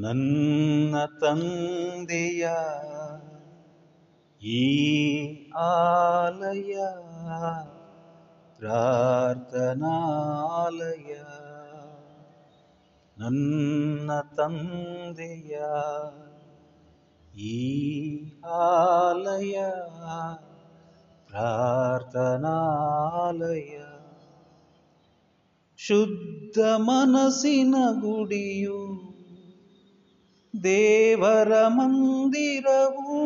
ನನ್ನ ತಂದೆಯ ಈ ಆಲಯ ಪ್ರಾರ್ಥನಾಲಯ. ನನ್ನ ತಂದೆಯ ಈ ಆಲಯ ಪ್ರಾರ್ಥನಾಲಯ. ಶುದ್ಧ ಮನಸ್ಸಿನ ಗುಡಿಯು ದೇವರ ಮಂದಿರವು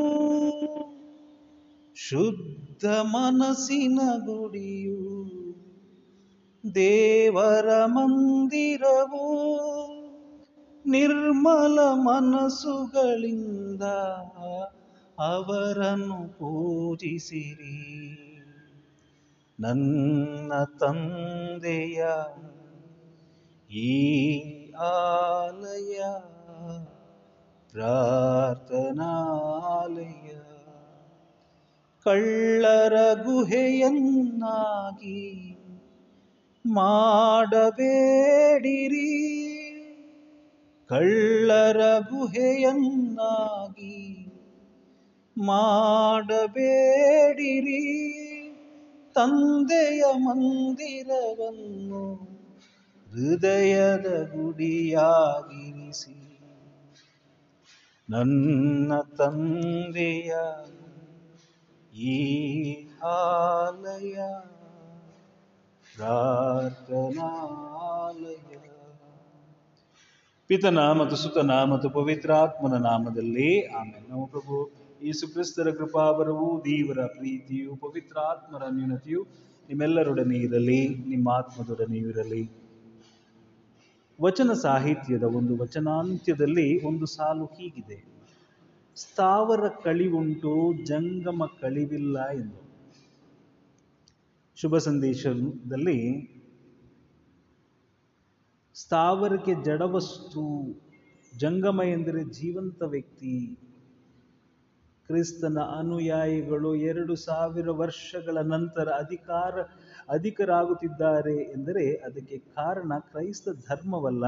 ಶುದ್ಧ ಮನಸ್ಸಿನ ಗುಡಿಯು. ದೇವರ ಮಂದಿರವು ನಿರ್ಮಲ ಮನಸ್ಸುಗಳಿಂದ ಅವರನ್ನು ಪೂಜಿಸಿರಿ. ನನ್ನ ತಂದೆಯ ಈ ಆಲಯ ಪ್ರಾರ್ಥನಾಲಯ. ಕಳ್ಳರ ಗುಹೆಯನ್ನಾಗಿ ಮಾಡಬೇಡಿರಿ. ಕಳ್ಳರ ಗುಹೆಯನ್ನಾಗಿ ಮಾಡಬೇಡಿರಿ. ತಂದೆಯ ಮಂದಿರವನ್ನು ಹೃದಯದ ಗುಡಿಯಾಗಿರಿಸಿ ನನ್ನ ತಂದೆಯ ಈ ಆಲಯ, ಪ್ರಾರ್ಥನಾಲಯ. ಪಿತನ ಮತ್ತು ಸುತನ ಮತ್ತು ಪವಿತ್ರಾತ್ಮನ ನಾಮದಲ್ಲಿ ಆಮೇಲೆ ನಮ್ಮ ಪ್ರಭು ಈ ಕ್ರಿಸ್ತರ ಕೃಪಾವರವು, ದೇವರ ಪ್ರೀತಿಯು ಪವಿತ್ರಾತ್ಮರ ನ್ಯೂನತೆಯು ನಿಮ್ಮೆಲ್ಲರೊಡನೆ ಇರಲಿ, ನಿಮ್ಮ ಆತ್ಮದೊಡನೆಯೂ ಇರಲಿ. ವಚನ ಸಾಹಿತ್ಯದ ಒಂದು ವಚನಾಂತ್ಯದಲ್ಲಿ ಒಂದು ಸಾಲು ಹೀಗಿದೆ. ಸ್ಥಾವರ ಕಳಿವುಂಟು, ಜಂಗಮ ಕಳಿವಿಲ್ಲ ಎಂದು. ಶುಭ ಸಂದೇಶದಲ್ಲಿ ಸ್ಥಾವರಕ್ಕೆ ಜಡವಸ್ತು, ಜಂಗಮ ಎಂದರೆ ಜೀವಂತ ವ್ಯಕ್ತಿ. ಕ್ರಿಸ್ತನ ಅನುಯಾಯಿಗಳು ಎರಡು ಸಾವಿರ ವರ್ಷಗಳ ನಂತರ ಅಧಿಕಾರ ಅಧಿಕರಾಗುತ್ತಿದ್ದಾರೆ ಎಂದರೆ ಅದಕ್ಕೆ ಕಾರಣ ಕ್ರೈಸ್ತ ಧರ್ಮವಲ್ಲ,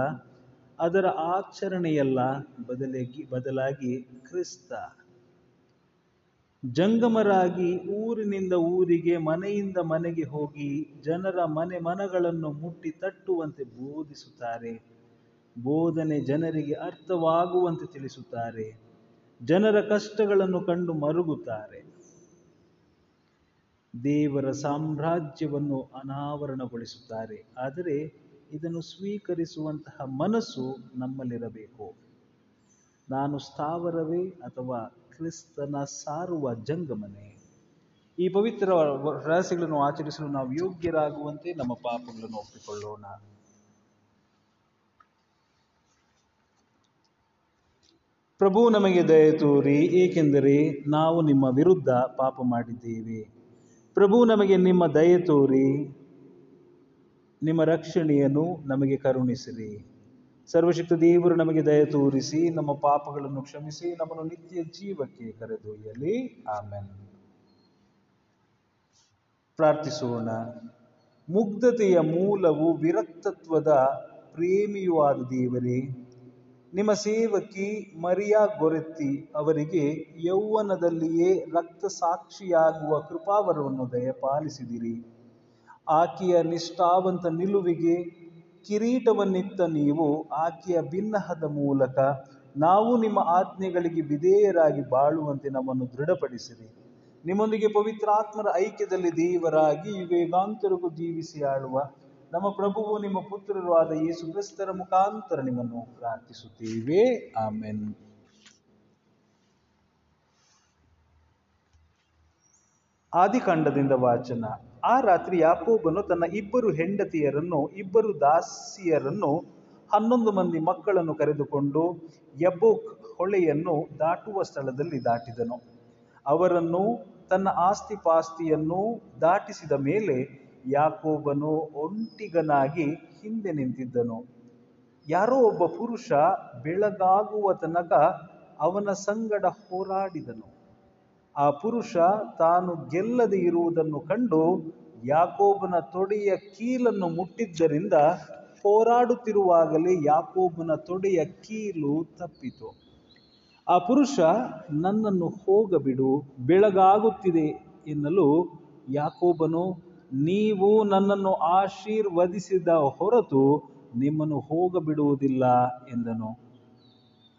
ಅದರ ಆಚರಣೆಯಲ್ಲ ಬದಲಾಗಿ ಬದಲಾಗಿ ಕ್ರಿಸ್ತ. ಜಂಗಮರಾಗಿ ಊರಿನಿಂದ ಊರಿಗೆ, ಮನೆಯಿಂದ ಮನೆಗೆ ಹೋಗಿ ಜನರ ಮನೆ ಮನಗಳನ್ನು ಮುಟ್ಟಿ ತಟ್ಟುವಂತೆ ಬೋಧಿಸುತ್ತಾರೆ. ಬೋಧನೆ ಜನರಿಗೆ ಅರ್ಥವಾಗುವಂತೆ ತಿಳಿಸುತ್ತಾರೆ. ಜನರ ಕಷ್ಟಗಳನ್ನು ಕಂಡು ಮರುಗುತ್ತಾರೆ. ದೇವರ ಸಾಮ್ರಾಜ್ಯವನ್ನು ಅನಾವರಣಗೊಳಿಸುತ್ತಾರೆ. ಆದರೆ ಇದನ್ನು ಸ್ವೀಕರಿಸುವಂತಹ ಮನಸ್ಸು ನಮ್ಮಲ್ಲಿರಬೇಕು. ನಾನು ಸ್ಥಾವರವೇ ಅಥವಾ ಕ್ರಿಸ್ತನ ಸಾರುವ ಜಂಗಮನೆ? ಈ ಪವಿತ್ರ ರಹಸ್ಯಗಳನ್ನು ಆಚರಿಸಲು ನಾವು ಯೋಗ್ಯರಾಗುವಂತೆ ನಮ್ಮ ಪಾಪಗಳನ್ನು ಒಪ್ಪಿಕೊಳ್ಳೋಣ. ಪ್ರಭು, ನಮಗೆ ದಯ ತೋರಿ, ಏಕೆಂದರೆ ನಾವು ನಿಮ್ಮ ವಿರುದ್ಧ ಪಾಪ ಮಾಡಿದ್ದೇವೆ ಪ್ರಭು ನಮಗೆ ನಿಮ್ಮ ದಯ ತೋರಿ, ನಿಮ್ಮ ರಕ್ಷಣೆಯನ್ನು ನಮಗೆ ಕರುಣಿಸಿರಿ. ಸರ್ವಶಕ್ತ ದೇವರು ನಮಗೆ ದಯ ತೋರಿಸಿ, ನಮ್ಮ ಪಾಪಗಳನ್ನು ಕ್ಷಮಿಸಿ, ನಮ್ಮನ್ನು ನಿತ್ಯ ಜೀವಕ್ಕೆ ಕರೆದೊಯ್ಯಲಿ. ಆಮೇಲೆ ಪ್ರಾರ್ಥಿಸೋಣ. ಮುಗ್ಧತೆಯ ಮೂಲವು ವಿರಕ್ತತ್ವದ ಪ್ರೇಮಿಯೂ ಆದ ದೇವರೇ ನಿಮ್ಮ ಸೇವಕಿ ಮರಿಯಾ ಗೊರೆತ್ತಿ ಅವರಿಗೆ ಯೌವನದಲ್ಲಿಯೇ ರಕ್ತ ಸಾಕ್ಷಿಯಾಗುವ ಕೃಪಾವರವನ್ನು ದಯಪಾಲಿಸಿದಿರಿ. ಆಕೆಯ ನಿಷ್ಠಾವಂತ ನಿಲುವಿಗೆ ಕಿರೀಟವನ್ನಿತ್ತ ನೀವು ಆಕೆಯ ಭಿನ್ನಹದ ಮೂಲಕ ನಾವು ನಿಮ್ಮ ಆಜ್ಞೆಗಳಿಗೆ ವಿಧೇಯರಾಗಿ ಬಾಳುವಂತೆ ನಮ್ಮನ್ನು ದೃಢಪಡಿಸಿರಿ. ನಿಮ್ಮೊಂದಿಗೆ ಪವಿತ್ರಾತ್ಮರ ಐಕ್ಯದಲ್ಲಿ ದೇವರಾಗಿ ಯುಗಯುಗಾಂತರಕ್ಕೂ ಜೀವಿಸಿ ಆಳುವ ನಮ್ಮ ಪ್ರಭುವು, ನಿಮ್ಮ ಪುತ್ರರು ಆದ ಯೇಸು ಕ್ರಿಸ್ತರ ಮುಖಾಂತರ ನಿಮ್ಮನ್ನು ಪ್ರಾರ್ಥಿಸುತ್ತೇವೆ. ಆಮೆನ್. ಆದಿಕಾಂಡದಿಂದ ವಾಚನ. ಆ ರಾತ್ರಿ ಯಾಕೋಬನು ತನ್ನ ಇಬ್ಬರು ಹೆಂಡತಿಯರನ್ನು, ಇಬ್ಬರು ದಾಸಿಯರನ್ನು, ಹನ್ನೊಂದು ಮಂದಿ ಮಕ್ಕಳನ್ನು ಕರೆದುಕೊಂಡು ಯಬೋಕ್ ಹೊಳೆಯನ್ನು ದಾಟುವ ಸ್ಥಳದಲ್ಲಿ ದಾಟಿದನು. ಅವರನ್ನು ತನ್ನ ಆಸ್ತಿ ಪಾಸ್ತಿಯನ್ನು ದಾಟಿಸಿದ ಮೇಲೆ ಯಾಕೋಬನು ಒಂಟಿಗನಾಗಿ ಹಿಂದೆ ನಿಂತಿದ್ದನು. ಯಾರೋ ಒಬ್ಬ ಪುರುಷ ಬೆಳಗಾಗುವ ತನಕ ಅವನ ಸಂಗಡ ಹೋರಾಡಿದನು. ಆ ಪುರುಷ ತಾನು ಗೆಲ್ಲದೆ ಇರುವುದನ್ನು ಕಂಡು ಯಾಕೋಬನ ತೊಡೆಯ ಕೀಲನ್ನು ಮುಟ್ಟಿದ್ದರಿಂದ ಹೋರಾಡುತ್ತಿರುವಾಗಲೇ ಯಾಕೋಬನ ತೊಡೆಯ ಕೀಲು ತಪ್ಪಿತು. ಆ ಪುರುಷ, ನನ್ನನ್ನು ಹೋಗಬಿಡು, ಬೆಳಗಾಗುತ್ತಿದೆ ಎನ್ನಲು ಯಾಕೋಬನು ನೀವು ನನ್ನನ್ನು ಆಶೀರ್ವದಿಸಿದ ಹೊರತು ನಿಮ್ಮನ್ನು ಹೋಗಬಿಡುವುದಿಲ್ಲ ಎಂದನು.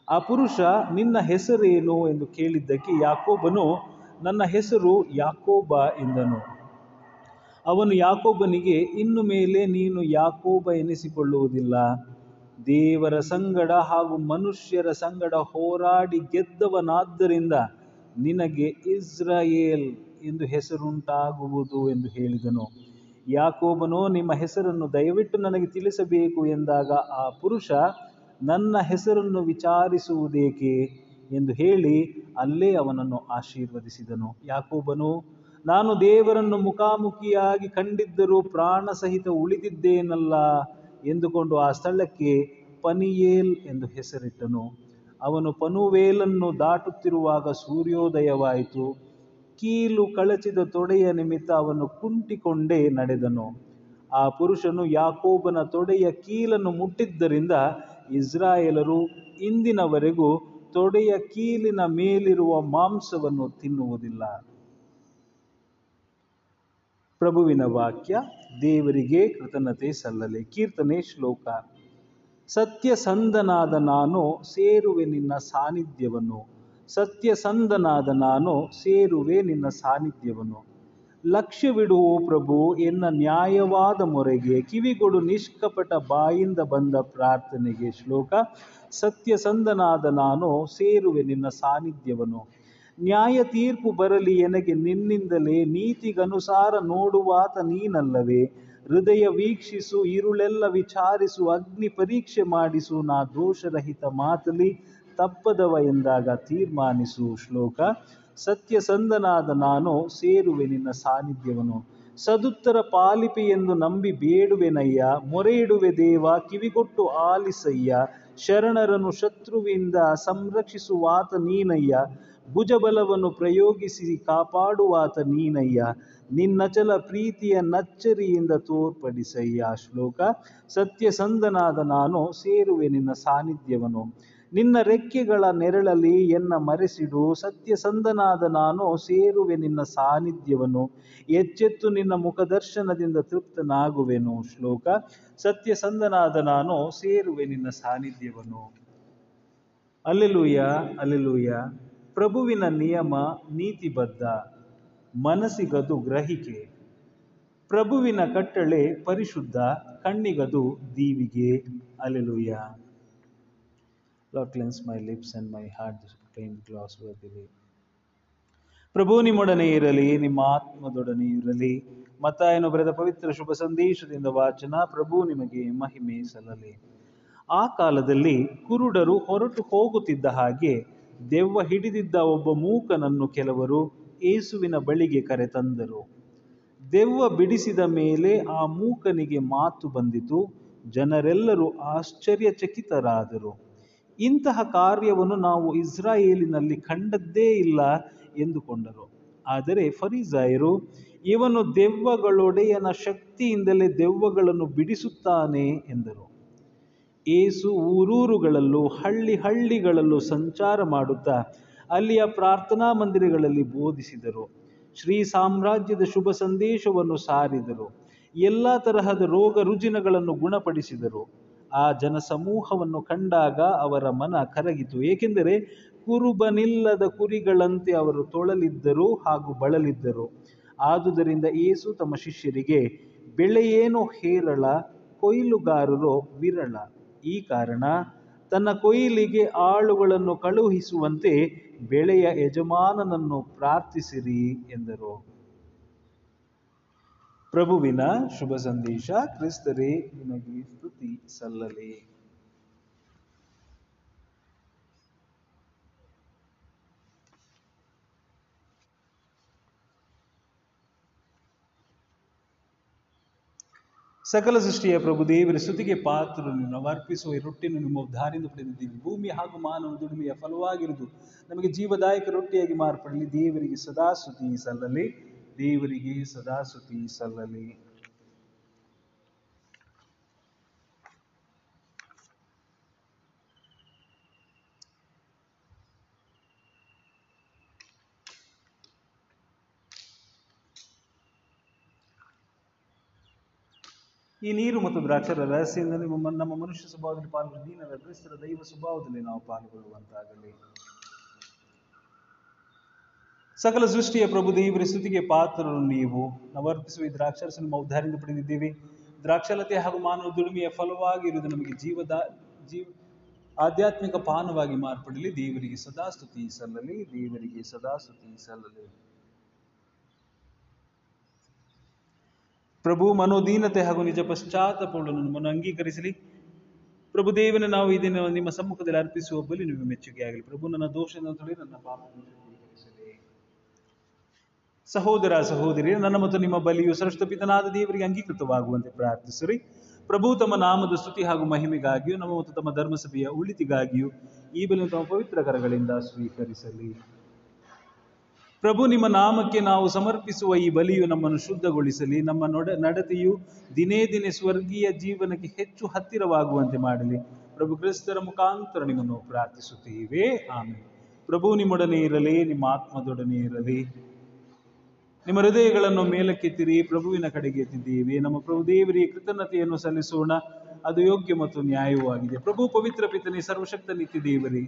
ಆ ಪುರುಷ, ನಿನ್ನ ಹೆಸರೇನು? ಎಂದು ಕೇಳಿದ್ದಕ್ಕೆ ಯಾಕೋಬನು, ನನ್ನ ಹೆಸರು ಯಾಕೋಬ ಎಂದನು. ಅವನು ಯಾಕೋಬನಿಗೆ, ಇನ್ನು ಮೇಲೆ ನೀನು ಯಾಕೋಬ ಎನಿಸಿಕೊಳ್ಳುವುದಿಲ್ಲ. ದೇವರ ಸಂಗಡ ಹಾಗೂ ಮನುಷ್ಯರ ಸಂಗಡ ಹೋರಾಡಿ ಗೆದ್ದವನಾದ್ದರಿಂದ ನಿನಗೆ ಇಸ್ರಾಯೇಲ್ ಎಂದು ಹೆಸರುಂಟಾಗುವುದು ಎಂದು ಹೇಳಿದನು. ಯಾಕೋಬನು, ನಿಮ್ಮ ಹೆಸರನ್ನು ದಯವಿಟ್ಟು ನನಗೆ ತಿಳಿಸಬೇಕು ಎಂದಾಗ ಆ ಪುರುಷ, ನನ್ನ ಹೆಸರನ್ನು ವಿಚಾರಿಸುವುದೇಕೆ ಎಂದು ಹೇಳಿ ಅಲ್ಲೇ ಅವನನ್ನು ಆಶೀರ್ವದಿಸಿದನು. ಯಾಕೋಬನು, ನಾನು ದೇವರನ್ನು ಮುಖಾಮುಖಿಯಾಗಿ ಕಂಡಿದ್ದರೂ ಪ್ರಾಣ ಸಹಿತ ಉಳಿದಿದ್ದೇನಲ್ಲ ಎಂದುಕೊಂಡು ಆ ಸ್ಥಳಕ್ಕೆ ಪನಿಯೇಲ್ ಎಂದು ಹೆಸರಿಟ್ಟನು. ಅವನು ಪನುವೇಲನ್ನು ದಾಟುತ್ತಿರುವಾಗ ಸೂರ್ಯೋದಯವಾಯಿತು. ಕೀಲು ಕಳಚಿದ ತೊಡೆಯ ನಿಮಿತ್ತ ಅವನು ಕುಂಟಿಕೊಂಡೇ ನಡೆದನು. ಆ ಪುರುಷನು ಯಾಕೋಬನ ತೊಡೆಯ ಕೀಲನ್ನು ಮುಟ್ಟಿದ್ದರಿಂದ ಇಸ್ರಾಯೇಲರು ಇಂದಿನವರೆಗೂ ತೊಡೆಯ ಕೀಲಿನ ಮೇಲಿರುವ ಮಾಂಸವನ್ನು ತಿನ್ನುವುದಿಲ್ಲ. ಪ್ರಭುವಿನ ವಾಕ್ಯ, ದೇವರಿಗೆ ಕೃತಜ್ಞತೆ ಸಲ್ಲಲಿ. ಕೀರ್ತನೆ ಶ್ಲೋಕ. ಸತ್ಯಸಂಧನಾದ ನಾನು ಸೇರುವೆ ನಿನ್ನ ಸಾನ್ನಿಧ್ಯವನ್ನು. ಸತ್ಯಸಂಧನಾದ ನಾನು ಸೇರುವೆ ನಿನ್ನ ಸಾನ್ನಿಧ್ಯವನ್ನು. ಲಕ್ಷ್ಯವಿಡು ಪ್ರಭು, ಎನ್ನ ನ್ಯಾಯವಾದ ಮೊರೆಗೆ ಕಿವಿಗೊಡು ನಿಷ್ಕಪಟ ಬಾಯಿಂದ ಬಂದ ಪ್ರಾರ್ಥನೆಗೆ ಶ್ಲೋಕ. ಸತ್ಯಸಂಧನಾದ ನಾನು ಸೇರುವೆ ನಿನ್ನ ಸಾನ್ನಿಧ್ಯವನ್ನು. ನ್ಯಾಯ ತೀರ್ಪು ಬರಲಿ ಎನಗೆ ನಿನ್ನಿಂದಲೇ ನೀತಿಗನುಸಾರ ನೋಡುವಾತ ನೀನಲ್ಲವೇ. ಹೃದಯ ವೀಕ್ಷಿಸು, ಇರುಳೆಲ್ಲ ವಿಚಾರಿಸು, ಅಗ್ನಿ ಪರೀಕ್ಷೆ ಮಾಡಿಸು, ನಾ ದೋಷರಹಿತ ಮಾತಲಿ ತಪ್ಪದವ ಎಂದಾಗ ತೀರ್ಮಾನಿಸು ಶ್ಲೋಕ. ಸತ್ಯಸಂಧನಾದ ನಾನು ಸೇರುವೆ ನಿನ್ನ ಸಾನ್ನಿಧ್ಯವನು ಸದುತ್ತರ ಪಾಲಿಪಿ ಎಂದು ನಂಬಿ ಬೇಡುವೆನಯ್ಯ. ಮೊರೆ ಇಡುವೆ ದೇವ, ಕಿವಿಗೊಟ್ಟು ಆಲಿಸಯ್ಯ. ಶರಣರನ್ನು ಶತ್ರುವಿಂದ ಸಂರಕ್ಷಿಸುವಾತ ನೀನಯ್ಯ. ಭುಜಬಲವನ್ನು ಪ್ರಯೋಗಿಸಿ ಕಾಪಾಡುವಾತ ನೀನಯ್ಯ. ನಿನ್ನಚಲ ಪ್ರೀತಿಯ ನಚ್ಚರಿಯಿಂದ ತೋರ್ಪಡಿಸಯ್ಯ ಶ್ಲೋಕ. ಸತ್ಯಸಂಧನಾದ ನಾನು ಸೇರುವೆ ನಿನ್ನ ಸಾನ್ನಿಧ್ಯವನ್ನು. ನಿನ್ನ ರೆಕ್ಕೆಗಳ ನೆರಳಲ್ಲಿ ಎನ್ನ ಮರೆಸಿಡು. ಸತ್ಯಸಂಧನಾದ ನಾನು ಸೇರುವೆ ನಿನ್ನ ಸಾನ್ನಿಧ್ಯವನ್ನು. ಎಚ್ಚೆತ್ತು ನಿನ್ನ ಮುಖದರ್ಶನದಿಂದ ತೃಪ್ತನಾಗುವೆನು. ಶ್ಲೋಕ, ಸತ್ಯಸಂಧನಾದ ನಾನು ಸೇರುವೆ ನಿನ್ನ ಸಾನ್ನಿಧ್ಯವನ್ನು. ಅಲ್ಲೆಲೂಯ ಅಲ್ಲೆಲೂಯ ಪ್ರಭುವಿನ ನಿಯಮ ನೀತಿಬದ್ಧ. ಮನಸ್ಸಿಗದು ಗ್ರಹಿಕೆ. ಪ್ರಭುವಿನ ಕಟ್ಟಳೆ ಪರಿಶುದ್ಧ. ಕಣ್ಣಿಗದು ದೀವಿಗೆ. ಅಲ್ಲೆಲೂಯ Lord, cleanse my lips and my heart, this stained glass. ಪ್ರಭು ನಿಮ್ಮೊಡನೆ ಇರಲಿ ನಿಮ್ಮ ಆತ್ಮದೊಡನೆ ಇರಲಿ. ಮತ್ತಾಯನು ಬರೆದ ಪವಿತ್ರ ಶುಭ ಸಂದೇಶದಿಂದ ವಾಚನ ಪ್ರಭು ನಿಮಗೆ ಮಹಿಮೆ ಸಲ್ಲಲಿ. ಆ ಕಾಲದಲ್ಲಿ ಕುರುಡರು ಹೊರಟು ಹೋಗುತ್ತಿದ್ದ ಹಾಗೆ ದೆವ್ವ ಹಿಡಿದಿದ್ದ ಒಬ್ಬ ಮೂಕನನ್ನು ಕೆಲವರು ಏಸುವಿನ ಬಳಿಗೆ ಕರೆತಂದರು. ದೆವ್ವ ಬಿಡಿಸಿದ ಮೇಲೆ ಆ ಮೂಕನಿಗೆ ಮಾತು ಬಂದಿತು. ಜನರೆಲ್ಲರೂ ಆಶ್ಚರ್ಯಚಕಿತರಾದರು. ಇಂತಹ ಕಾರ್ಯವನ್ನು ನಾವು ಇಸ್ರಾಯೇಲಿನಲ್ಲಿ ಕಂಡದ್ದೇ ಇಲ್ಲ ಎಂದುಕೊಂಡರು. ಆದರೆ ಫರಿಸಾಯರು, ಇವನು ದೆವ್ವಗಳೊಡೆಯನ ಶಕ್ತಿಯಿಂದಲೇ ದೆವ್ವಗಳನ್ನು ಬಿಡಿಸುತ್ತಾನೆ ಎಂದರು. ಏಸು ಊರೂರುಗಳಲ್ಲೂ, ಹಳ್ಳಿ ಹಳ್ಳಿಗಳಲ್ಲೂ ಸಂಚಾರ ಮಾಡುತ್ತಾ ಅಲ್ಲಿಯ ಪ್ರಾರ್ಥನಾ ಮಂದಿರಗಳಲ್ಲಿ ಬೋಧಿಸಿದರು. ಶ್ರೀ ಸಾಮ್ರಾಜ್ಯದ ಶುಭ ಸಂದೇಶವನ್ನು ಸಾರಿದರು. ಎಲ್ಲ ತರಹದ ರೋಗ ರುಜಿನಗಳನ್ನು ಗುಣಪಡಿಸಿದರು. ಆ ಜನಸಮೂಹವನ್ನು ಕಂಡಾಗ ಅವರ ಮನ ಕರಗಿತು. ಏಕೆಂದರೆ ಕುರುಬನಿಲ್ಲದ ಕುರಿಗಳಂತೆ ಅವರು ತೊಳಲಿದ್ದರು ಹಾಗೂ ಬಳಲಿದ್ದರು. ಆದುದರಿಂದ ಏಸು ತಮ್ಮ ಶಿಷ್ಯರಿಗೆ ಬೆಳೆಯೇನೋ ಹೇರಳ? ಕೊಯ್ಲುಗಾರರು ವಿರಳ. ಈ ಕಾರಣ ತನ್ನ ಕೊಯ್ಲಿಗೆ ಆಳುಗಳನ್ನು ಕಳುಹಿಸುವಂತೆ ಬೆಳೆಯ ಯಜಮಾನನನ್ನು ಪ್ರಾರ್ಥಿಸಿರಿ ಎಂದರು. ಪ್ರಭುವಿನ ಶುಭ ಸಂದೇಶ, ಕ್ರಿಸ್ತರೇ ನಿಮಗೆ ಸ್ತುತಿ ಸಲ್ಲಲಿ. ಸಕಲ ಸೃಷ್ಟಿಯ ಪ್ರಭು ದೇವರ ಸ್ತುತಿಗೆ ಪಾತ್ರನು, ನಾವು ಅರ್ಪಿಸುವ ಈ ರೊಟ್ಟಿಯನ್ನು ನಿಮ್ಮ ಉದ್ದಾರಿಂದ ಪಡೆದಿದ್ದೀವಿ. ಭೂಮಿ ಹಾಗೂ ಮಾನವ ದುಡಿಮೆಯ ಫಲವಾಗಿರುವುದು ನಮಗೆ ಜೀವದಾಯಕ ರೊಟ್ಟಿಯಾಗಿ ಮಾರ್ಪಡಲಿ. ದೇವರಿಗೆ ಸದಾ ಸ್ತುತಿ ಸಲ್ಲಲಿ. ದೇವರಿಗೆ ಸದಾ ಸುತಿ ಸಲ್ಲಲಿ. ಈ ನೀರು ಮತ್ತು ದ್ರಾಕ್ಷರ ರಹಸ್ಯದಲ್ಲಿ ನಮ್ಮ ಮನುಷ್ಯ ಸ್ವಭಾವದಲ್ಲಿ ಪಾಲ್ಗೊಂಡು ದೀನರ ಕ್ರಿಸ್ತರ ದೈವ ಸ್ವಭಾವದಲ್ಲಿ ನಾವು ಪಾಲ್ಗೊಳ್ಳುವಂತಾಗಲಿ. ಸಕಲ ಸೃಷ್ಟಿಯ ಪ್ರಭು ದೇವರ ಸ್ತುತಿಗೆ ಪಾತ್ರರು ನೀವು. ನಾವು ಅರ್ಪಿಸುವ ಈ ದ್ರಾಕ್ಷರಸ ನಿಮ್ಮ ಉದ್ಧಾರದಿಂದ ಪಡೆದಿದ್ದೀವಿ. ದ್ರಾಕ್ಷಲತೆ ಹಾಗೂ ಮಾನವ ದುಡಿಮೆಯ ಫಲವಾಗಿ ಇರುವುದು ನಮಗೆ ಜೀವದ, ಜೀವ, ಆಧ್ಯಾತ್ಮಿಕ ಪಾನವಾಗಿ ಮಾರ್ಪಡಲಿ. ದೇವರಿಗೆ ಸದಾ ಸ್ತುತಿ ಸಲ್ಲಲಿ, ದೇವರಿಗೆ ಸದಾ ಸ್ತುತಿ ಸಲ್ಲಲಿ. ಪ್ರಭು ಮನೋದೀನತೆ ಹಾಗೂ ನಿಜ ಪಶ್ಚಾತ್ತಾಪವನ್ನು ನಮ್ಮನ್ನು ಅಂಗೀಕರಿಸಲಿ. ಪ್ರಭು ದೇವನ ನಾವು ಇದನ್ನು ದಿನ ನಿಮ್ಮ ಸಮ್ಮುಖದಲ್ಲಿ ಅರ್ಪಿಸುವ ಬಲಿ ನಿಮಗೆ ಮೆಚ್ಚುಗೆ ಆಗಲಿ ಪ್ರಭು, ನನ್ನ ತೊಳಿ ನನ್ನ ಶುದ್ಧೀಕರಿಸಲಿ ಸಹೋದರ ಸಹೋದರಿ ನನ್ನ ಮತ್ತು ನಿಮ್ಮ ಬಲಿಯು ಸೃಷ್ಟ ಪಿತನಾದ ದೇವರಿಗೆ ಅಂಗೀಕೃತವಾಗುವಂತೆ ಪ್ರಾರ್ಥಿಸಿರಿ. ಪ್ರಭು, ತಮ್ಮ ನಾಮದ ಸ್ತುತಿ ಹಾಗೂ ಮಹಿಮೆಗಾಗಿಯೂ, ನಮ್ಮ ಮತ್ತು ತಮ್ಮ ಧರ್ಮಸಭೆಯ ಉಳಿತಿಗಾಗಿಯೂ ಈ ಬಲಿ ತಮ್ಮ ಪವಿತ್ರ ಕರಗಳಿಂದ ಸ್ವೀಕರಿಸಲಿ. ಪ್ರಭು, ನಿಮ್ಮ ನಾಮಕ್ಕೆ ನಾವು ಸಮರ್ಪಿಸುವ ಈ ಬಲಿಯು ನಮ್ಮನ್ನು ಶುದ್ಧಗೊಳಿಸಲಿ. ನಮ್ಮ ನೊಡ, ನಡತೆಯು ದಿನೇ ದಿನೇ ಸ್ವರ್ಗೀಯ ಜೀವನಕ್ಕೆ ಹೆಚ್ಚು ಹತ್ತಿರವಾಗುವಂತೆ ಮಾಡಲಿ. ಪ್ರಭು ಕ್ರಿಸ್ತರ ಮುಖಾಂತರ ನಿಮ್ಮನ್ನು ಪ್ರಾರ್ಥಿಸುತ್ತೇವೆ. ಆಮೇಲೆ ಪ್ರಭು, ನಿಮ್ಮೊಡನೆ ಇರಲಿ, ನಿಮ್ಮ ಆತ್ಮದೊಡನೆ ಇರಲಿ. ನಿಮ್ಮ ಹೃದಯಗಳನ್ನು ಮೇಲಕ್ಕೆತ್ತಿರಿ ಪ್ರಭುವಿನ ಕಡೆಗೆ ಎತ್ತಿದ್ದೀವಿ ನಮ್ಮ ಪ್ರಭು ದೇವರಿಗೆ ಕೃತಜ್ಞತೆಯನ್ನು ಸಲ್ಲಿಸೋಣ. ಅದು ಯೋಗ್ಯ ಮತ್ತು ನ್ಯಾಯವೂ ಆಗಿದೆ ಪ್ರಭು ಪವಿತ್ರ ಪಿತನೇ, ಸರ್ವಶಕ್ತ ನಿತ್ಯ ದೇವರೇ,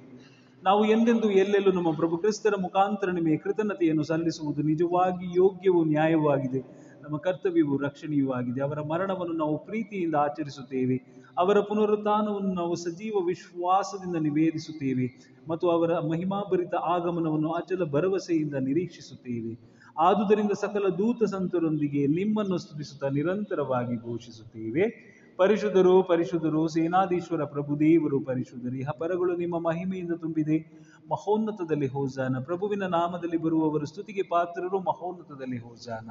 ನಾವು ಎಂದೆಂದು ಎಲ್ಲೆಲ್ಲೂ ನಮ್ಮ ಪ್ರಭು ಕ್ರಿಸ್ತರ ಮುಖಾಂತರ ನಿಮಗೆ ಕೃತಜ್ಞತೆಯನ್ನು ಸಲ್ಲಿಸುವುದು ನಿಜವಾಗಿ ಯೋಗ್ಯವೂ ನ್ಯಾಯವೂ ಆಗಿದೆ ನಮ್ಮ ಕರ್ತವ್ಯವೂ ರಕ್ಷಣೆಯೂ ಆಗಿದೆ ಅವರ ಮರಣವನ್ನು ನಾವು ಪ್ರೀತಿಯಿಂದ ಆಚರಿಸುತ್ತೇವೆ. ಅವರ ಪುನರುತ್ಥಾನವನ್ನು ನಾವು ಸಜೀವ ವಿಶ್ವಾಸದಿಂದ ನಿವೇದಿಸುತ್ತೇವೆ ಮತ್ತು ಅವರ ಮಹಿಮಾಭರಿತ ಆಗಮನವನ್ನು ಅಚಲ ಭರವಸೆಯಿಂದ ನಿರೀಕ್ಷಿಸುತ್ತೇವೆ. ಆದುದರಿಂದ ಸಕಲ ದೂತ ಸಂತರೊಂದಿಗೆ ನಿಮ್ಮನ್ನು ಸ್ತುತಿಸುತ್ತಾ ನಿರಂತರವಾಗಿ ಘೋಷಿಸುತ್ತೇವೆ. ಪರಿಶುದ್ಧರು ಪರಿಶುದ್ಧರು, ಸೇನಾಧೀಶ್ವರ ಪ್ರಭುದೇವರು ಪರಿಶುದ್ಧರು, ಇಹ ಪರಗಳು ನಿಮ್ಮ ಮಹಿಮೆಯಿಂದ ತುಂಬಿದೆ. ಮಹೋನ್ನತದಲ್ಲಿ ಹೋಜಾನ. ಪ್ರಭುವಿನ ನಾಮದಲ್ಲಿ ಬರುವವರು ಸ್ತುತಿಗೆ ಪಾತ್ರರು, ಮಹೋನ್ನತದಲ್ಲಿ ಹೋಜಾನ.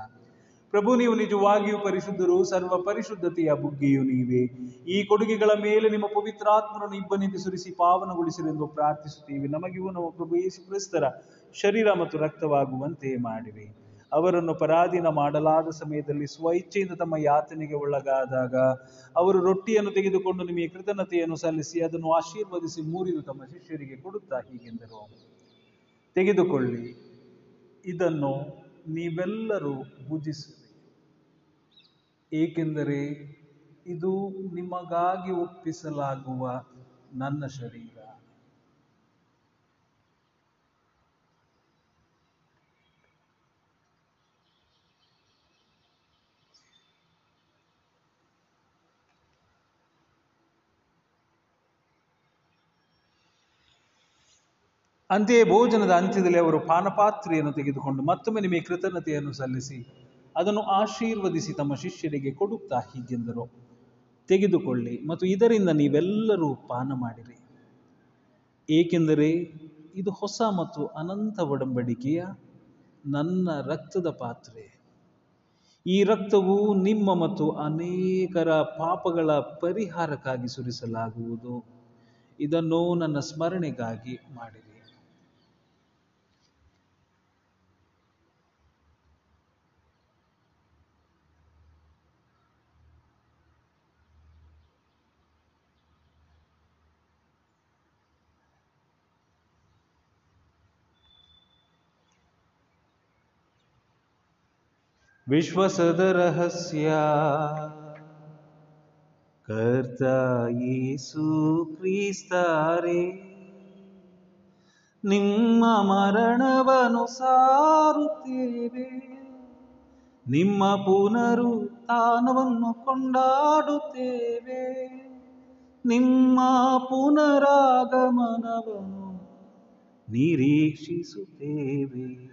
ಪ್ರಭು, ನೀವು ನಿಜವಾಗಿಯೂ ಪರಿಶುದ್ಧರು, ಸರ್ವ ಪರಿಶುದ್ಧತೆಯ ಬುಗ್ಗೆಯು ನೀವೇ. ಈ ಕೊಡುಗೆಗಳ ಮೇಲೆ ನಿಮ್ಮ ಪವಿತ್ರಾತ್ಮರನ್ನು ಇಬ್ಬನಿಗೆ ಸುರಿಸಿ ಪಾವನಗೊಳಿಸಿರೆಂದು ಪ್ರಾರ್ಥಿಸುತ್ತೇವೆ. ನಮಗಿವು ನಮ್ಮ ಪ್ರಭು ಯೇಸು ಕ್ರಿಸ್ತರ ಶರೀರ ಮತ್ತು ರಕ್ತವಾಗುವಂತೆ ಮಾಡಿರಿ. ಅವರನ್ನು ಪರಾಧೀನ ಮಾಡಲಾದ ಸಮಯದಲ್ಲಿ ಸ್ವಇಚ್ಛೆಯಿಂದ ತಮ್ಮ ಯಾತನೆಗೆ ಒಳಗಾದಾಗ ಅವರು ರೊಟ್ಟಿಯನ್ನು ತೆಗೆದುಕೊಂಡು ನಿಮಗೆ ಕೃತಜ್ಞತೆಯನ್ನು ಸಲ್ಲಿಸಿ ಅದನ್ನು ಆಶೀರ್ವದಿಸಿ ಮೂರಿದು ತಮ್ಮ ಶಿಷ್ಯರಿಗೆ ಕೊಡುತ್ತಾ ಹೀಗೆಂದರು. ತೆಗೆದುಕೊಳ್ಳಿ. ಇದನ್ನು ನೀವೆಲ್ಲರೂ ಭುಜಿಸಿರಿ. ಏಕೆಂದರೆ ಇದು ನಿಮಗಾಗಿ ಒಪ್ಪಿಸಲಾಗುವ ನನ್ನ ಶರೀರ. ಅಂತೆಯೇ ಭೋಜನದ ಅಂತ್ಯದಲ್ಲಿ ಅವರು ಪಾನಪಾತ್ರೆಯನ್ನು ತೆಗೆದುಕೊಂಡು ಮತ್ತೊಮ್ಮೆ ನಿಮಗೆ ಕೃತಜ್ಞತೆಯನ್ನು ಸಲ್ಲಿಸಿ ಅದನ್ನು ಆಶೀರ್ವದಿಸಿ ತಮ್ಮ ಶಿಷ್ಯರಿಗೆ ಕೊಡುತ್ತಾ ಹೀಗೆಂದರು. ತೆಗೆದುಕೊಳ್ಳಿ ಮತ್ತು ಇದರಿಂದ ನೀವೆಲ್ಲರೂ ಪಾನ ಮಾಡಿರಿ. ಏಕೆಂದರೆ ಇದು ಹೊಸ ಮತ್ತು ಅನಂತ ಒಡಂಬಡಿಕೆಯ ನನ್ನ ರಕ್ತದ ಪಾತ್ರೆ. ಈ ರಕ್ತವು ನಿಮ್ಮ ಮತ್ತು ಅನೇಕರ ಪಾಪಗಳ ಪರಿಹಾರಕ್ಕಾಗಿ ಸುರಿಸಲಾಗುವುದು. ಇದನ್ನು ನನ್ನ ಸ್ಮರಣೆಗಾಗಿ ಮಾಡಿರಿ. ವಿಶ್ವಸದ ರಹಸ್ಯ ಕರ್ತ ಯೇಸು ಕ್ರಿಸ್ತಾರೆ ನಿಮ್ಮ ಮರಣವನ್ನು ಸಾರುತ್ತೇವೆ. ನಿಮ್ಮ ಪುನರುತ್ಥಾನವನ್ನು ಕೊಂಡಾಡುತ್ತೇವೆ. ನಿಮ್ಮ ಪುನರಾಗಮನವನ್ನು ನಿರೀಕ್ಷಿಸುತ್ತೇವೆ.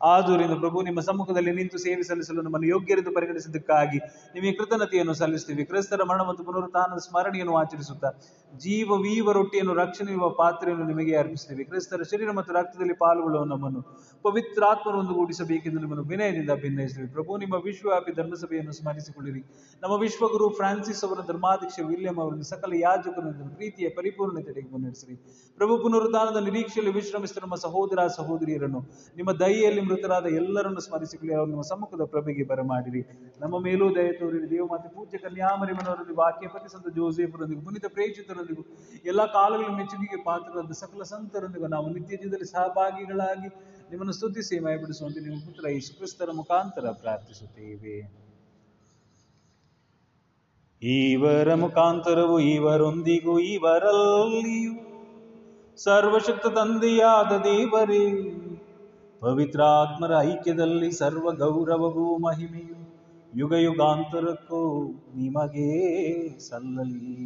ಆದುದರಿಂದ ಪ್ರಭು ನಿಮ್ಮ ಸಮ್ಮುಖದಲ್ಲಿ ನಿಂತು ಸೇವೆ ಸಲ್ಲಿಸಲು ನಮ್ಮನ್ನು ಯೋಗ್ಯರೆಂದು ಪರಿಗಣಿಸಿದ್ದಕ್ಕಾಗಿ ನಿಮಗೆ ಕೃತಜ್ಞತೆಯನ್ನು ಸಲ್ಲಿಸುತ್ತೇವೆ. ಕ್ರಿಸ್ತರ ಮರಣ ಮತ್ತು ಪುನರುತ್ಥಾನದ ಸ್ಮರಣೆಯನ್ನು ಆಚರಿಸುತ್ತಾ ಜೀವ ವೀವ ರೊಟ್ಟಿಯನ್ನು, ರಕ್ಷಣೆ ಇರುವ ಪಾತ್ರೆಯನ್ನು ನಿಮಗೆ ಅರ್ಪಿಸುತ್ತೇವೆ. ಕ್ರಿಸ್ತರ ಶರೀರ ಮತ್ತು ರಕ್ತದಲ್ಲಿ ಪಾಲ್ಗೊಳ್ಳುವ ನಮ್ಮನ್ನು ಪವಿತ್ರಾತ್ಮರೊಂದು ಗೂಡಿಸಬೇಕೆಂದು ನಿಮ್ಮನ್ನು ವಿನಯದಿಂದ ಭಿನ್ನಯಿಸುತ್ತೇವೆ ಪ್ರಭು, ನಿಮ್ಮ ವಿಶ್ವವ್ಯಾಪಿ ಧರ್ಮಸಭೆಯನ್ನು ಸ್ಮರಿಸಿಕೊಳ್ಳಿರಿ. ನಮ್ಮ ವಿಶ್ವಗುರು ಫ್ರಾನ್ಸಿಸ್ ಅವರ ಧರ್ಮಾಧ್ಯಕ್ಷ ವಿಲಿಯಂ ಅವರನ್ನು ಸಕಲ ಯಾಜಕರನ್ನು ಪ್ರೀತಿಯ ಪರಿಪೂರ್ಣತೆಗೆ ಮುನ್ನಡೆಸಿರಿ. ಪ್ರಭು, ಪುನರುತ್ಥಾನದ ನಿರೀಕ್ಷೆಯಲ್ಲಿ ವಿಶ್ರಮಿಸಿದ ನಮ್ಮ ಸಹೋದರ ಸಹೋದರಿಯರನ್ನು ನಿಮ್ಮ ದಯೆಯಲ್ಲಿ ಮೃತರಾದ ಎಲ್ಲರನ್ನು ಸ್ಮರಿಸಿಕೊಳ್ಳಿ ನಿಮ್ಮ ಸಮ್ಮುಖದ ಪ್ರಭೆಗೆ ಬರಮಾಡಿರಿ ನಮ್ಮ ಮೇಲೂ ದಯ ತೋರಿರಿ. ದೇವಮಾತೆ ಪೂಜ್ಯ ಕನ್ಯಾಮರಿಮನವರೊಂದಿಗೆ ವಾಕ್ಯಪತಿ ಸಂತ ಜೋಸೇಫರೊಂದಿಗೆ, ಪುನೀತ ಪ್ರೇಕ್ಷಿತರೊಂದಿಗೂ, ಎಲ್ಲ ಕಾಲಗಳ ಮೆಚ್ಚುಗೆಗೆ ಪಾತ್ರರಾದ ಸಕಲ ಸಂತರೊಂದಿಗೂ ನಾವು ನಿತ್ಯ ಜೀವನದಲ್ಲಿ ಸಹಭಾಗಿಗಳಾಗಿ ನಿಮ್ಮನ್ನು ಸ್ತುತಿಸಿ ಮಯಪಡಿಸುವಂತೆ ನಿಮ್ಮ ಪುತ್ರ ಈ ಕ್ರಿಸ್ತರ ಮುಖಾಂತರ ಪ್ರಾರ್ಥಿಸುತ್ತೇವೆ. ಈವರ ಮುಖಾಂತರವು ಇವರೊಂದಿಗೂ ಇವರಲ್ಲಿಯೂ ಸರ್ವಶಕ್ತ ತಂದೆಯಾದ ದೇವರೇ ಪವಿತ್ರಾತ್ಮರ ಐಕ್ಯದಲ್ಲಿ ಸರ್ವ ಗೌರವವೂ ಮಹಿಮೆಯು ಯುಗ ಯುಗಾಂತರಕ್ಕೂ ನಿಮಗೆ ಸಲ್ಲಲಿ.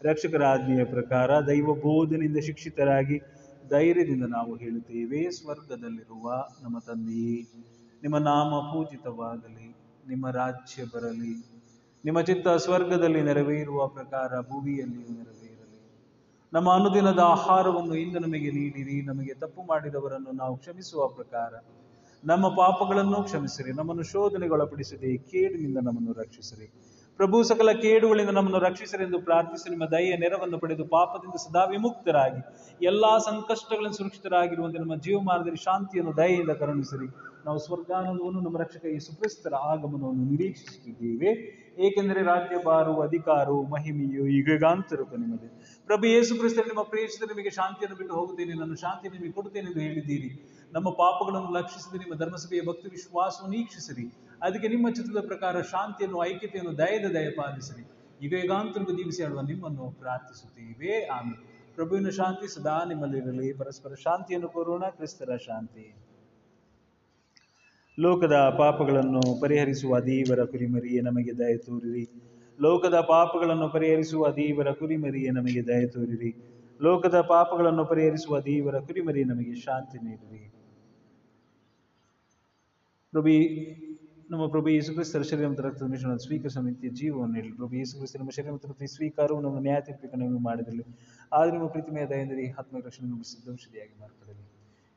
ರಕ್ಷಕರ ಆಜ್ಞೆಯ ಪ್ರಕಾರ ದೈವ ಬೋಧನೆಯಿಂದ ಶಿಕ್ಷಿತರಾಗಿ ಧೈರ್ಯದಿಂದ ನಾವು ಹೇಳುತ್ತೇವೆ ಸ್ವರ್ಗದಲ್ಲಿರುವ ನಮ್ಮ ತಂದೆಯೇ ನಿಮ್ಮ ನಾಮ ಪೂಜಿತವಾಗಲಿ ನಿಮ್ಮ ರಾಜ್ಯ ಬರಲಿ ನಿಮ್ಮ ಚಿತ್ತ ಸ್ವರ್ಗದಲ್ಲಿ ನೆರವೇರುವ ಪ್ರಕಾರ ಭೂಮಿಯಲ್ಲಿಯೂ ನೆರವೇರಲಿ ನಮ್ಮ ಅನುದಿನದ ಆಹಾರವನ್ನು ಇಂದು ನಮಗೆ ನೀಡಿರಿ ನಮಗೆ ತಪ್ಪು ಮಾಡಿದವರನ್ನು ನಾವು ಕ್ಷಮಿಸುವ ಪ್ರಕಾರ. ನಮ್ಮ ಪಾಪಗಳನ್ನು ಕ್ಷಮಿಸಿರಿ, ನಮ್ಮನ್ನು ಶೋಧನೆಗೊಳಪಡಿಸಿರಿ, ಕೇಡಿನಿಂದ ನಮ್ಮನ್ನು ರಕ್ಷಿಸಿರಿ. ಪ್ರಭು, ಸಕಲ ಕೇಡುಗಳಿಂದ ನಮ್ಮನ್ನು ರಕ್ಷಿಸಿರಿ ಎಂದು ಪ್ರಾರ್ಥಿಸಿ, ನಿಮ್ಮ ದಯೆಯ ನೆರವನ್ನು ಪಡೆದು ಪಾಪದಿಂದ ಸದಾ ವಿಮುಕ್ತರಾಗಿ, ಎಲ್ಲಾ ಸಂಕಷ್ಟಗಳನ್ನು ಸುರಕ್ಷಿತರಾಗಿರುವಂತೆ ನಮ್ಮ ಜೀವಮಾನದಲ್ಲಿ ಶಾಂತಿಯನ್ನು, ದಯೆಯಿಂದ ಕರುಣಿಸಿರಿ. ನಾವು ಸ್ವರ್ಗಾನಂದವನ್ನು ನಮ್ಮ ರಕ್ಷಕ ಈ ಸುಪ್ರಸ್ತರ ಆಗಮನವನ್ನು ನಿರೀಕ್ಷಿಸುತ್ತಿದ್ದೇವೆ. ಏಕೆಂದರೆ ರಾಜ್ಯಭಾರವು ಅಧಿಕಾರವು ಮಹಿಮೆಯು ಯುಗಾಂತರಕ್ಕೂ ನಿಮಗೆ. ಪ್ರಭು ಯೇಸು ಕ್ರಿಸ್ತ ನಿಮ್ಮ ಪ್ರೇಷಿತ ನಿಮಗೆ ಶಾಂತಿಯನ್ನು ಬಿಟ್ಟು ಹೋಗುತ್ತೇನೆ ನಾನು ಶಾಂತಿ ನಿಮಗೆ ಕೊಡುತ್ತೇನೆ ಎಂದು ಹೇಳಿದ್ದೀರಿ. ನಮ್ಮ ಪಾಪಗಳನ್ನು ಲಕ್ಷಿಸದೆ ನಿಮ್ಮ ಧರ್ಮಸಭೆಯ ಭಕ್ತಿ ವಿಶ್ವಾಸವನ್ನು ವೀಕ್ಷಿಸಿರಿ ಅದಕ್ಕೆ ನಿಮ್ಮ ಚಿತ್ರದ ಪ್ರಕಾರ ಶಾಂತಿಯನ್ನು, ಐಕ್ಯತೆಯನ್ನು, ದಯದ ದಯ ಪಾಲಿಸಿರಿ. ಈಗ ದೀವಿಸಿ ಜೀವಿಸಿ ಆಡುವ ನಿಮ್ಮನ್ನು ಪ್ರಾರ್ಥಿಸುತ್ತೇವೆ. ಆಮೇಲೆ ಪ್ರಭುವಿನ ಶಾಂತಿ ಸದಾ ನಿಮ್ಮಲ್ಲಿರಲಿ. ಪರಸ್ಪರ ಶಾಂತಿಯನ್ನು ಕೋರೋಣ, ಕ್ರಿಸ್ತರ ಶಾಂತಿ. ಲೋಕದ ಪಾಪಗಳನ್ನು ಪರಿಹರಿಸುವ ದೇವರ ಕುರಿಮರಿಯೇ ನಮಗೆ ದಯ ತೋರಿರಿ. ಲೋಕದ ಪಾಪಗಳನ್ನು ಪರಿಹರಿಸುವ ದೇವರ ಕುರಿಮರಿಯೇ ನಮಗೆ ದಯ ತೋರಿರಿ. ಲೋಕದ ಪಾಪಗಳನ್ನು ಪರಿಹರಿಸುವ ದೇವರ ಕುರಿಮರಿ ನಮಗೆ ಶಾಂತಿ ನೀಡಿರಿ. ಪ್ರಭು ನಮ್ಮ ಪ್ರಭು ಯೇಸು ಕ್ರಿಸ್ತರ ಶರೀರ ಮತ್ತು ರಕ್ತದ ಮಿಶ್ರಣ ಸ್ವೀಕರಿಸುವ ನಿತ್ಯ ಜೀವವನ್ನು ನೀಡಲಿ ಪ್ರಭು ಯೇಸು ಕ್ರಿಸ್ತ ನಮ್ಮ ಶರೀರ ಮತ್ತು ರಕ್ತ ಸ್ವೀಕಾರವು ನಮ್ಮ ನ್ಯಾಯ ತೀರ್ಪಿಗೆ ನಮಗೆ ಮಾಡಿರಲಿ. ಆದರೆ ನಿಮ್ಮ ಪ್ರೀತಿಮೆಯ ದಯೆಂದರೆ ಆತ್ಮ ರಕ್ಷಣೆ ಸಿದ್ಧೌಷಧಿಯಾಗಿ ಮಾರ್ಪಡಲಿ.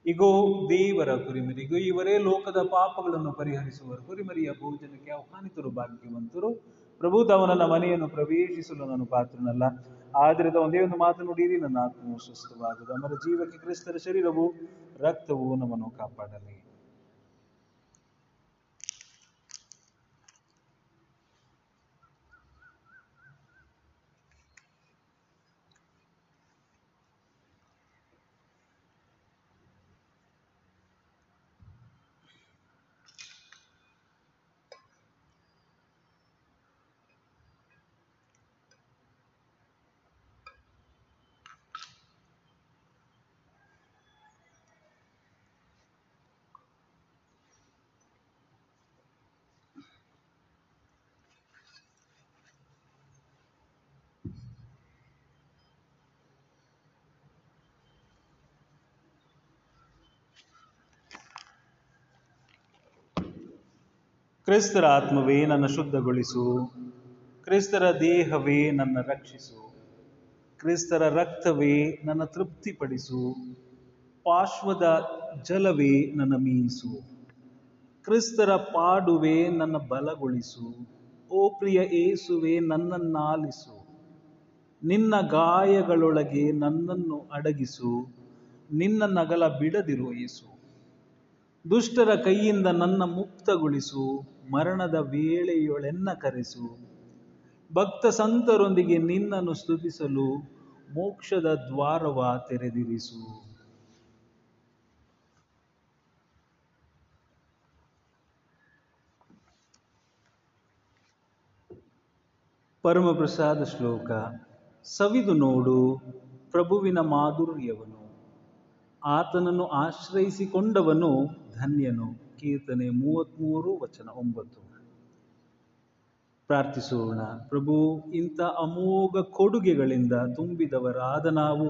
ಇಗೋ, ದೇವರ ಕುರಿಮರಿಗೂ, ಇವರೇ ಲೋಕದ ಪಾಪಗಳನ್ನು ಪರಿಹರಿಸುವರು. ಕುರಿಮರಿಯ ಭೋಜನಕ್ಕೆ ಆಹ್ವಾನಿತರು, ಭಾಗ್ಯವಂತರು. ಪ್ರಭು ತವನನ್ನ ಮನೆಯನ್ನು ಪ್ರವೇಶಿಸಲು ನಾನು ಪಾತ್ರನಲ್ಲ. ಆದರೆ ಒಂದೇ ಒಂದು ಮಾತು ನುಡಿಯಿರಿ ನನ್ನ ಆತ್ಮವು ಸ್ವಸ್ಥವಾಗುವುದು ಅಮರ ಜೀವಕ್ಕೆ ಕ್ರಿಸ್ತರ ಶರೀರವು, ರಕ್ತವು ನಮ್ಮನ್ನು ಕಾಪಾಡಲಿ. ಕ್ರಿಸ್ತರ ಆತ್ಮವೇ ನನ್ನ ಶುದ್ಧಗೊಳಿಸು. ಕ್ರಿಸ್ತರ ದೇಹವೇ ನನ್ನ ರಕ್ಷಿಸು. ಕ್ರಿಸ್ತರ ರಕ್ತವೇ ನನ್ನ ತೃಪ್ತಿಪಡಿಸು. ಪಾರ್ಶ್ವದ ಜಲವೇ ನನ್ನ ಮೀಸು. ಕ್ರಿಸ್ತರ ಪಾಡುವೆ ನನ್ನ ಬಲಗೊಳಿಸು. ಓ ಪ್ರಿಯ ಏಸುವೆ, ನನ್ನನ್ನಾಲಿಸು. ನಿನ್ನ ಗಾಯಗಳೊಳಗೆ ನನ್ನನ್ನು ಅಡಗಿಸು. ನಿನ್ನ ನಗಲ ಬಿಡದಿರು ಏಸು. ದುಷ್ಟರ ಕೈಯಿಂದ ನನ್ನ ಮುಕ್ತಗೊಳಿಸು. ಮರಣದ ವೇಳೆಯೊಳೆನ್ನ ಕರೆಸು. ಭಕ್ತ ಸಂತರೊಂದಿಗೆ ನಿನ್ನನ್ನು ಸ್ತುತಿಸಲು ಮೋಕ್ಷದ ದ್ವಾರವ ತೆರೆದಿರಿಸು. ಪರಮಪ್ರಸಾದ ಶ್ಲೋಕ. ಸವಿದು ನೋಡು ಪ್ರಭುವಿನ ಮಾಧುರ್ಯವನು. ಆತನನ್ನು ಆಶ್ರಯಿಸಿಕೊಂಡವನು ಧನ್ಯನು. ಕೀರ್ತನೆ ಮೂವತ್ತ್ಮೂರು ವಚನ ಒಂಬತ್ತು. ಪ್ರಾರ್ಥಿಸೋಣ. ಪ್ರಭು, ಇಂಥ ಅಮೋಘ ಕೊಡುಗೆಗಳಿಂದ ತುಂಬಿದವರಾದ ನಾವು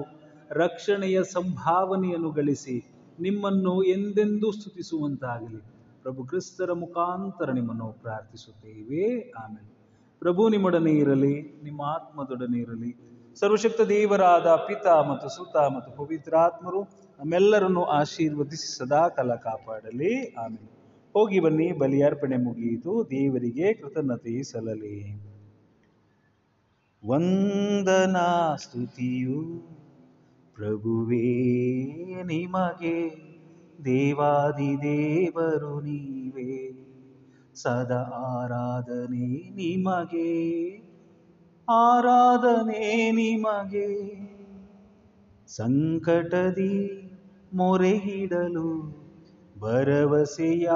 ರಕ್ಷಣೆಯ ಸಂಭಾವನೆಯನ್ನು ಗಳಿಸಿ ನಿಮ್ಮನ್ನು ಎಂದೆಂದೂ ಸ್ತುತಿಸುವಂತಾಗಲಿ. ಪ್ರಭು ಕ್ರಿಸ್ತರ ಮುಖಾಂತರ ನಿಮ್ಮನ್ನು ಪ್ರಾರ್ಥಿಸುತ್ತೇವೆ. ಆಮೇಲೆ ಪ್ರಭು ನಿಮ್ಮೊಡನೆ ಇರಲಿ, ನಿಮ್ಮ ಆತ್ಮದೊಡನೆ ಇರಲಿ. ಸರ್ವಶಕ್ತ ದೇವರಾದ ಪಿತ ಮತ್ತು ಸುತ ಮತ್ತು ಪವಿತ್ರಾತ್ಮರು ನಮ್ಮೆಲ್ಲರನ್ನು ಆಶೀರ್ವದಿಸಿ ಸದಾ ಕಾಲ ಕಾಪಾಡಲಿ. ಆಮೇಲೆ ಹೋಗಿ ಬನ್ನಿ ಬಲಿಯರ್ಪಣೆ ಮುಗಿಯಿತು. ದೇವರಿಗೆ ಕೃತಜ್ಞತೆ ಸಲ್ಲಲಿ. ವಂದನಾ ಸ್ತುತಿಯು. ಪ್ರಭುವೇ ನಿಮಗೆ ದೇವಾದಿ ದೇವರು ನೀವೇ. ಸದಾ ಆರಾಧನೆ ನಿಮಗೆ ಆರಾಧನೆ ನಿಮಗೆ. ಸಂಕಟದಿ ಮೊರೆಯಿಡಲು ಭರವಸೆಯ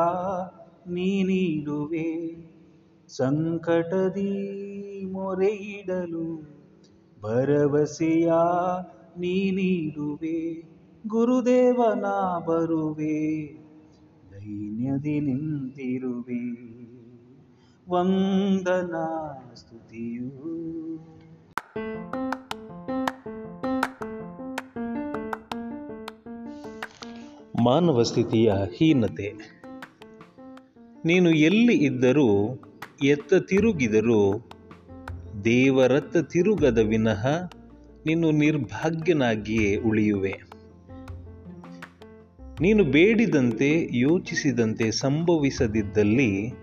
ನೀ ನೀಡುವೆ. ಸಂಕಟದಿ ಮೊರೆಯಿಡಲು ಭರವಸೆಯ ನೀ ನೀಡುವೆ. ಗುರುದೇವನ ಬರುವೆ, ದೈನ್ಯದಿ ನಿಂತಿರುವೆ. ವಂದನಾ ಸ್ತುತಿಯು. ಮಾನವ ಸ್ಥಿತಿಯ ಹೀನತೆ. ನೀನು ಎಲ್ಲಿ ಇದ್ದರೂ, ಎತ್ತ ತಿರುಗಿದರೂ, ದೇವರತ್ತ ತಿರುಗದ ವಿನಃ ನೀನು ನಿರ್ಭಾಗ್ಯನಾಗಿಯೇ ಉಳಿಯುವೆ. ನೀನು ಬೇಡಿದಂತೆ, ಯೋಚಿಸಿದಂತೆ ಸಂಭವಿಸದಿದ್ದಲ್ಲಿ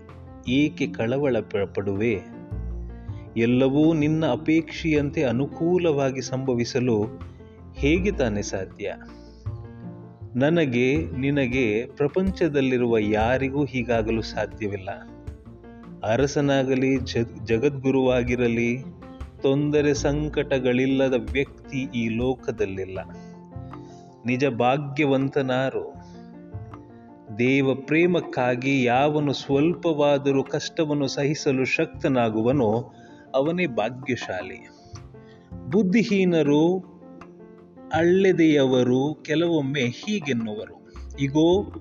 ಏಕೆ ಕಳವಳ ಪಡುವೆ ಎಲ್ಲವೂ ನಿನ್ನ ಅಪೇಕ್ಷೆಯಂತೆ ಅನುಕೂಲವಾಗಿ ಸಂಭವಿಸಲು ಹೇಗೆ ತಾನೇ ಸಾಧ್ಯ? ನನಗೆ, ನಿನಗೆ ಪ್ರಪಂಚದಲ್ಲಿರುವ ಯಾರಿಗೂ ಹೀಗಾಗಲು ಸಾಧ್ಯವಿಲ್ಲ. ಅರಸನಾಗಲಿ, ಜಗ್, ಜಗದ್ಗುರುವಾಗಿರಲಿ, ತೊಂದರೆ ಸಂಕಟಗಳಿಲ್ಲದ ವ್ಯಕ್ತಿ ಈ ಲೋಕದಲ್ಲಿಲ್ಲ. ನಿಜ ಭಾಗ್ಯವಂತನಾರು. ದೇವ ಪ್ರೇಮಕ್ಕಾಗಿ ಯಾವನು ಸ್ವಲ್ಪವಾದರೂ ಕಷ್ಟವನ್ನು ಸಹಿಸಲು ಶಕ್ತನಾಗುವನೋ ಅವನೇ ಭಾಗ್ಯಶಾಲಿ. ಬುದ್ಧಿಹೀನರು ಅಳ್ಳೆದೆಯವರು ಕೆಲವೊಮ್ಮೆ ಹೀಗೆನ್ನುವರು, ಇಗೋ,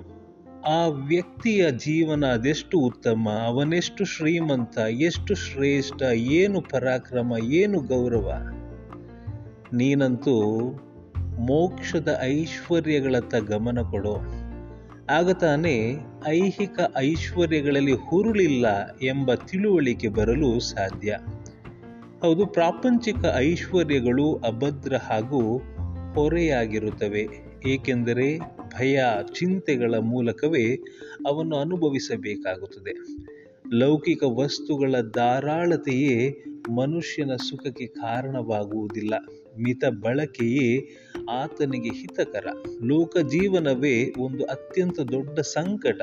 ಆ ವ್ಯಕ್ತಿಯ ಜೀವನ ಅದೆಷ್ಟು ಉತ್ತಮ, ಅವನೆಷ್ಟು ಶ್ರೀಮಂತ, ಎಷ್ಟು ಶ್ರೇಷ್ಠ, ಏನು ಪರಾಕ್ರಮ, ಏನು ಗೌರವ? ನೀನಂತೂ ಮೋಕ್ಷದ ಐಶ್ವರ್ಯಗಳತ್ತ ಗಮನ ಕೊಡು. ಆಗ ತಾನೇ ಐಹಿಕ ಐಶ್ವರ್ಯಗಳಲ್ಲಿ ಹುರುಳಿಲ್ಲ ಎಂಬ ತಿಳುವಳಿಕೆ ಬರಲು ಸಾಧ್ಯ. ಹೌದು, ಪ್ರಾಪಂಚಿಕ ಐಶ್ವರ್ಯಗಳು ಅಭದ್ರ ಹಾಗೂ ಹೊರೆಯಾಗಿರುತ್ತವೆ ಏಕೆಂದರೆ ಭಯ ಚಿಂತೆಗಳ ಮೂಲಕವೇ ಅವನ್ನು ಅನುಭವಿಸಬೇಕಾಗುತ್ತದೆ. ಲೌಕಿಕ ವಸ್ತುಗಳ ಧಾರಾಳತೆಯೇ ಮನುಷ್ಯನ ಸುಖಕ್ಕೆ ಕಾರಣವಾಗುವುದಿಲ್ಲ. ಮಿತ ಬಳಕೆಯೇ ಆತನಿಗೆ ಹಿತಕರ. ಲೋಕ ಜೀವನವೇ ಒಂದು ಅತ್ಯಂತ ದೊಡ್ಡ ಸಂಕಟ.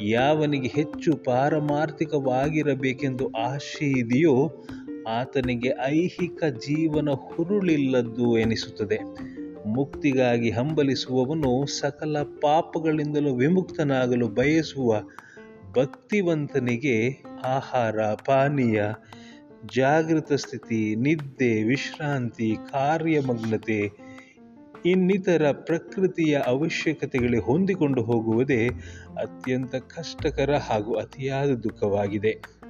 ಯಾವನಿಗೆ ಹೆಚ್ಚು ಪಾರಮಾರ್ಥಿಕವಾಗಿರಬೇಕೆಂದು ಆಶೆ ಇದೆಯೋ ಆತನಿಗೆ ಐಹಿಕ ಜೀವನ ಹುರುಳಿಲ್ಲದ್ದು ಎನಿಸುತ್ತದೆ. ಮುಕ್ತಿಗಾಗಿ ಹಂಬಲಿಸುವವನು ಸಕಲ ಪಾಪಗಳಿಂದಲೂ ವಿಮುಕ್ತನಾಗಲು ಬಯಸುವ ಭಕ್ತಿವಂತನಿಗೆ ಆಹಾರ, ಪಾನೀಯ, ಜಾಗೃತ ಸ್ಥಿತಿ, ನಿದ್ದೆ, ವಿಶ್ರಾಂತಿ, ಕಾರ್ಯಮಗ್ನತೆ, ಇನ್ನಿತರ ಪ್ರಕೃತಿಯ ಅವಶ್ಯಕತೆಗಳಿಗೆ ಹೊಂದಿಕೊಂಡು ಹೋಗುವುದೇ ಅತ್ಯಂತ ಕಷ್ಟಕರ ಹಾಗೂ ಅತಿಯಾದ ದುಃಖವಾಗಿದೆ.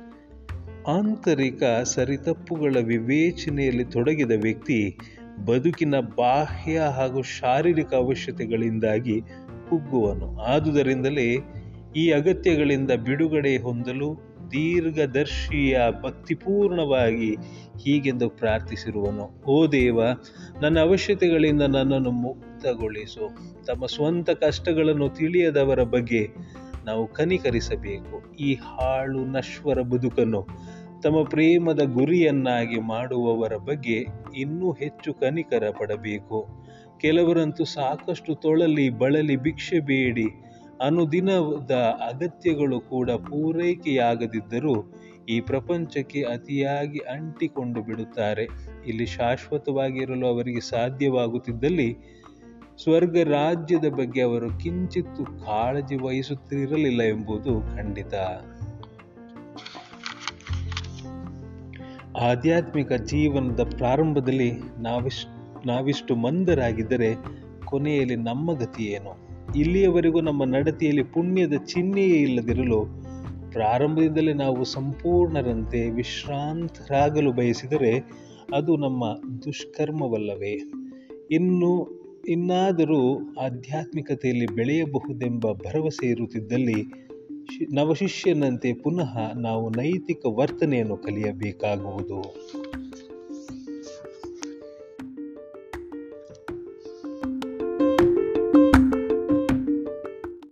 ಆಂತರಿಕ ಸರಿತಪ್ಪುಗಳ ವಿವೇಚನೆಯಲ್ಲಿ ತೊಡಗಿದ ವ್ಯಕ್ತಿ ಬದುಕಿನ ಬಾಹ್ಯ ಹಾಗೂ ಶಾರೀರಿಕ ಅವಶ್ಯತೆಗಳಿಂದಾಗಿ ಕುಗ್ಗುವನು. ಆದುದರಿಂದಲೇ ಈ ಅಗತ್ಯಗಳಿಂದ ಬಿಡುಗಡೆ ಹೊಂದಲು ದೀರ್ಘದರ್ಶಿಯ ಭಕ್ತಿಪೂರ್ಣವಾಗಿ ಹೀಗೆಂದು ಪ್ರಾರ್ಥಿಸಿರುವನು. ಓ ದೇವ, ನನ್ನ ಅವಶ್ಯತೆಗಳಿಂದ ನನ್ನನ್ನು ಮುಕ್ತಗೊಳಿಸು. ತಮ್ಮ ಸ್ವಂತ ಕಷ್ಟಗಳನ್ನು ತಿಳಿಯದವರ ಬಗ್ಗೆ ನಾವು ಕನಿಕರಿಸಬೇಕು. ಈ ಹಾಳು ನಶ್ವರ ಬದುಕನ್ನು ತಮ್ಮ ಪ್ರೇಮದ ಗುರಿಯನ್ನಾಗಿ ಮಾಡುವವರ ಬಗ್ಗೆ ಇನ್ನೂ ಹೆಚ್ಚು ಕನಿಕರ ಪಡಬೇಕು ಕೆಲವರಂತೂ ಸಾಕಷ್ಟು ತೊಳಲಿ, ಬಳಲಿ, ಭಿಕ್ಷೆ ಬೇಡಿ. ಅನುದಿನದ ಅಗತ್ಯಗಳು ಕೂಡ ಪೂರೈಕೆಯಾಗದಿದ್ದರೂ ಈ ಪ್ರಪಂಚಕ್ಕೆ ಅತಿಯಾಗಿ ಅಂಟಿಕೊಂಡು ಬಿಡುತ್ತಾರೆ. ಇಲ್ಲಿ ಶಾಶ್ವತವಾಗಿರಲು ಅವರಿಗೆ ಸಾಧ್ಯವಾಗುತ್ತಿದ್ದಲ್ಲಿ ಸ್ವರ್ಗ ರಾಜ್ಯದ ಬಗ್ಗೆ ಅವರು ಕಿಂಚಿತ್ತು ಕಾಳಜಿ ವಹಿಸುತ್ತಿರಲಿಲ್ಲ ಎಂಬುದು ಖಂಡಿತ. ಆಧ್ಯಾತ್ಮಿಕ ಜೀವನದ ಪ್ರಾರಂಭದಲ್ಲಿ ನಾವಿಷ್ಟು ನಾವಿಷ್ಟು ಮಂದರಾಗಿದ್ದರೆ ಕೊನೆಯಲ್ಲಿ ನಮ್ಮ ಗತಿ ಏನು ಇಲ್ಲಿಯವರೆಗೂ ನಮ್ಮ ನಡತೆಯಲ್ಲಿ ಪುಣ್ಯದ ಚಿಹ್ನೆಯೇ ಇಲ್ಲದಿರಲು ಪ್ರಾರಂಭದಿಂದಲೇ ನಾವು ಸಂಪೂರ್ಣರಂತೆ ವಿಶ್ರಾಂತರಾಗಲು ಬಯಸಿದರೆ ಅದು ನಮ್ಮ ದುಷ್ಕರ್ಮವಲ್ಲವೇ? ಇನ್ನು ಇನ್ನಾದರೂ ಆಧ್ಯಾತ್ಮಿಕತೆಯಲ್ಲಿ ಬೆಳೆಯಬಹುದೆಂಬ ಭರವಸೆ ಇರುತ್ತಿದ್ದಲ್ಲಿ ನವಶಿಷ್ಯನಂತೆ ಪುನಃ ನಾವು ನೈತಿಕ ವರ್ತನೆಯನ್ನು ಕಲಿಯಬೇಕಾಗುವುದು.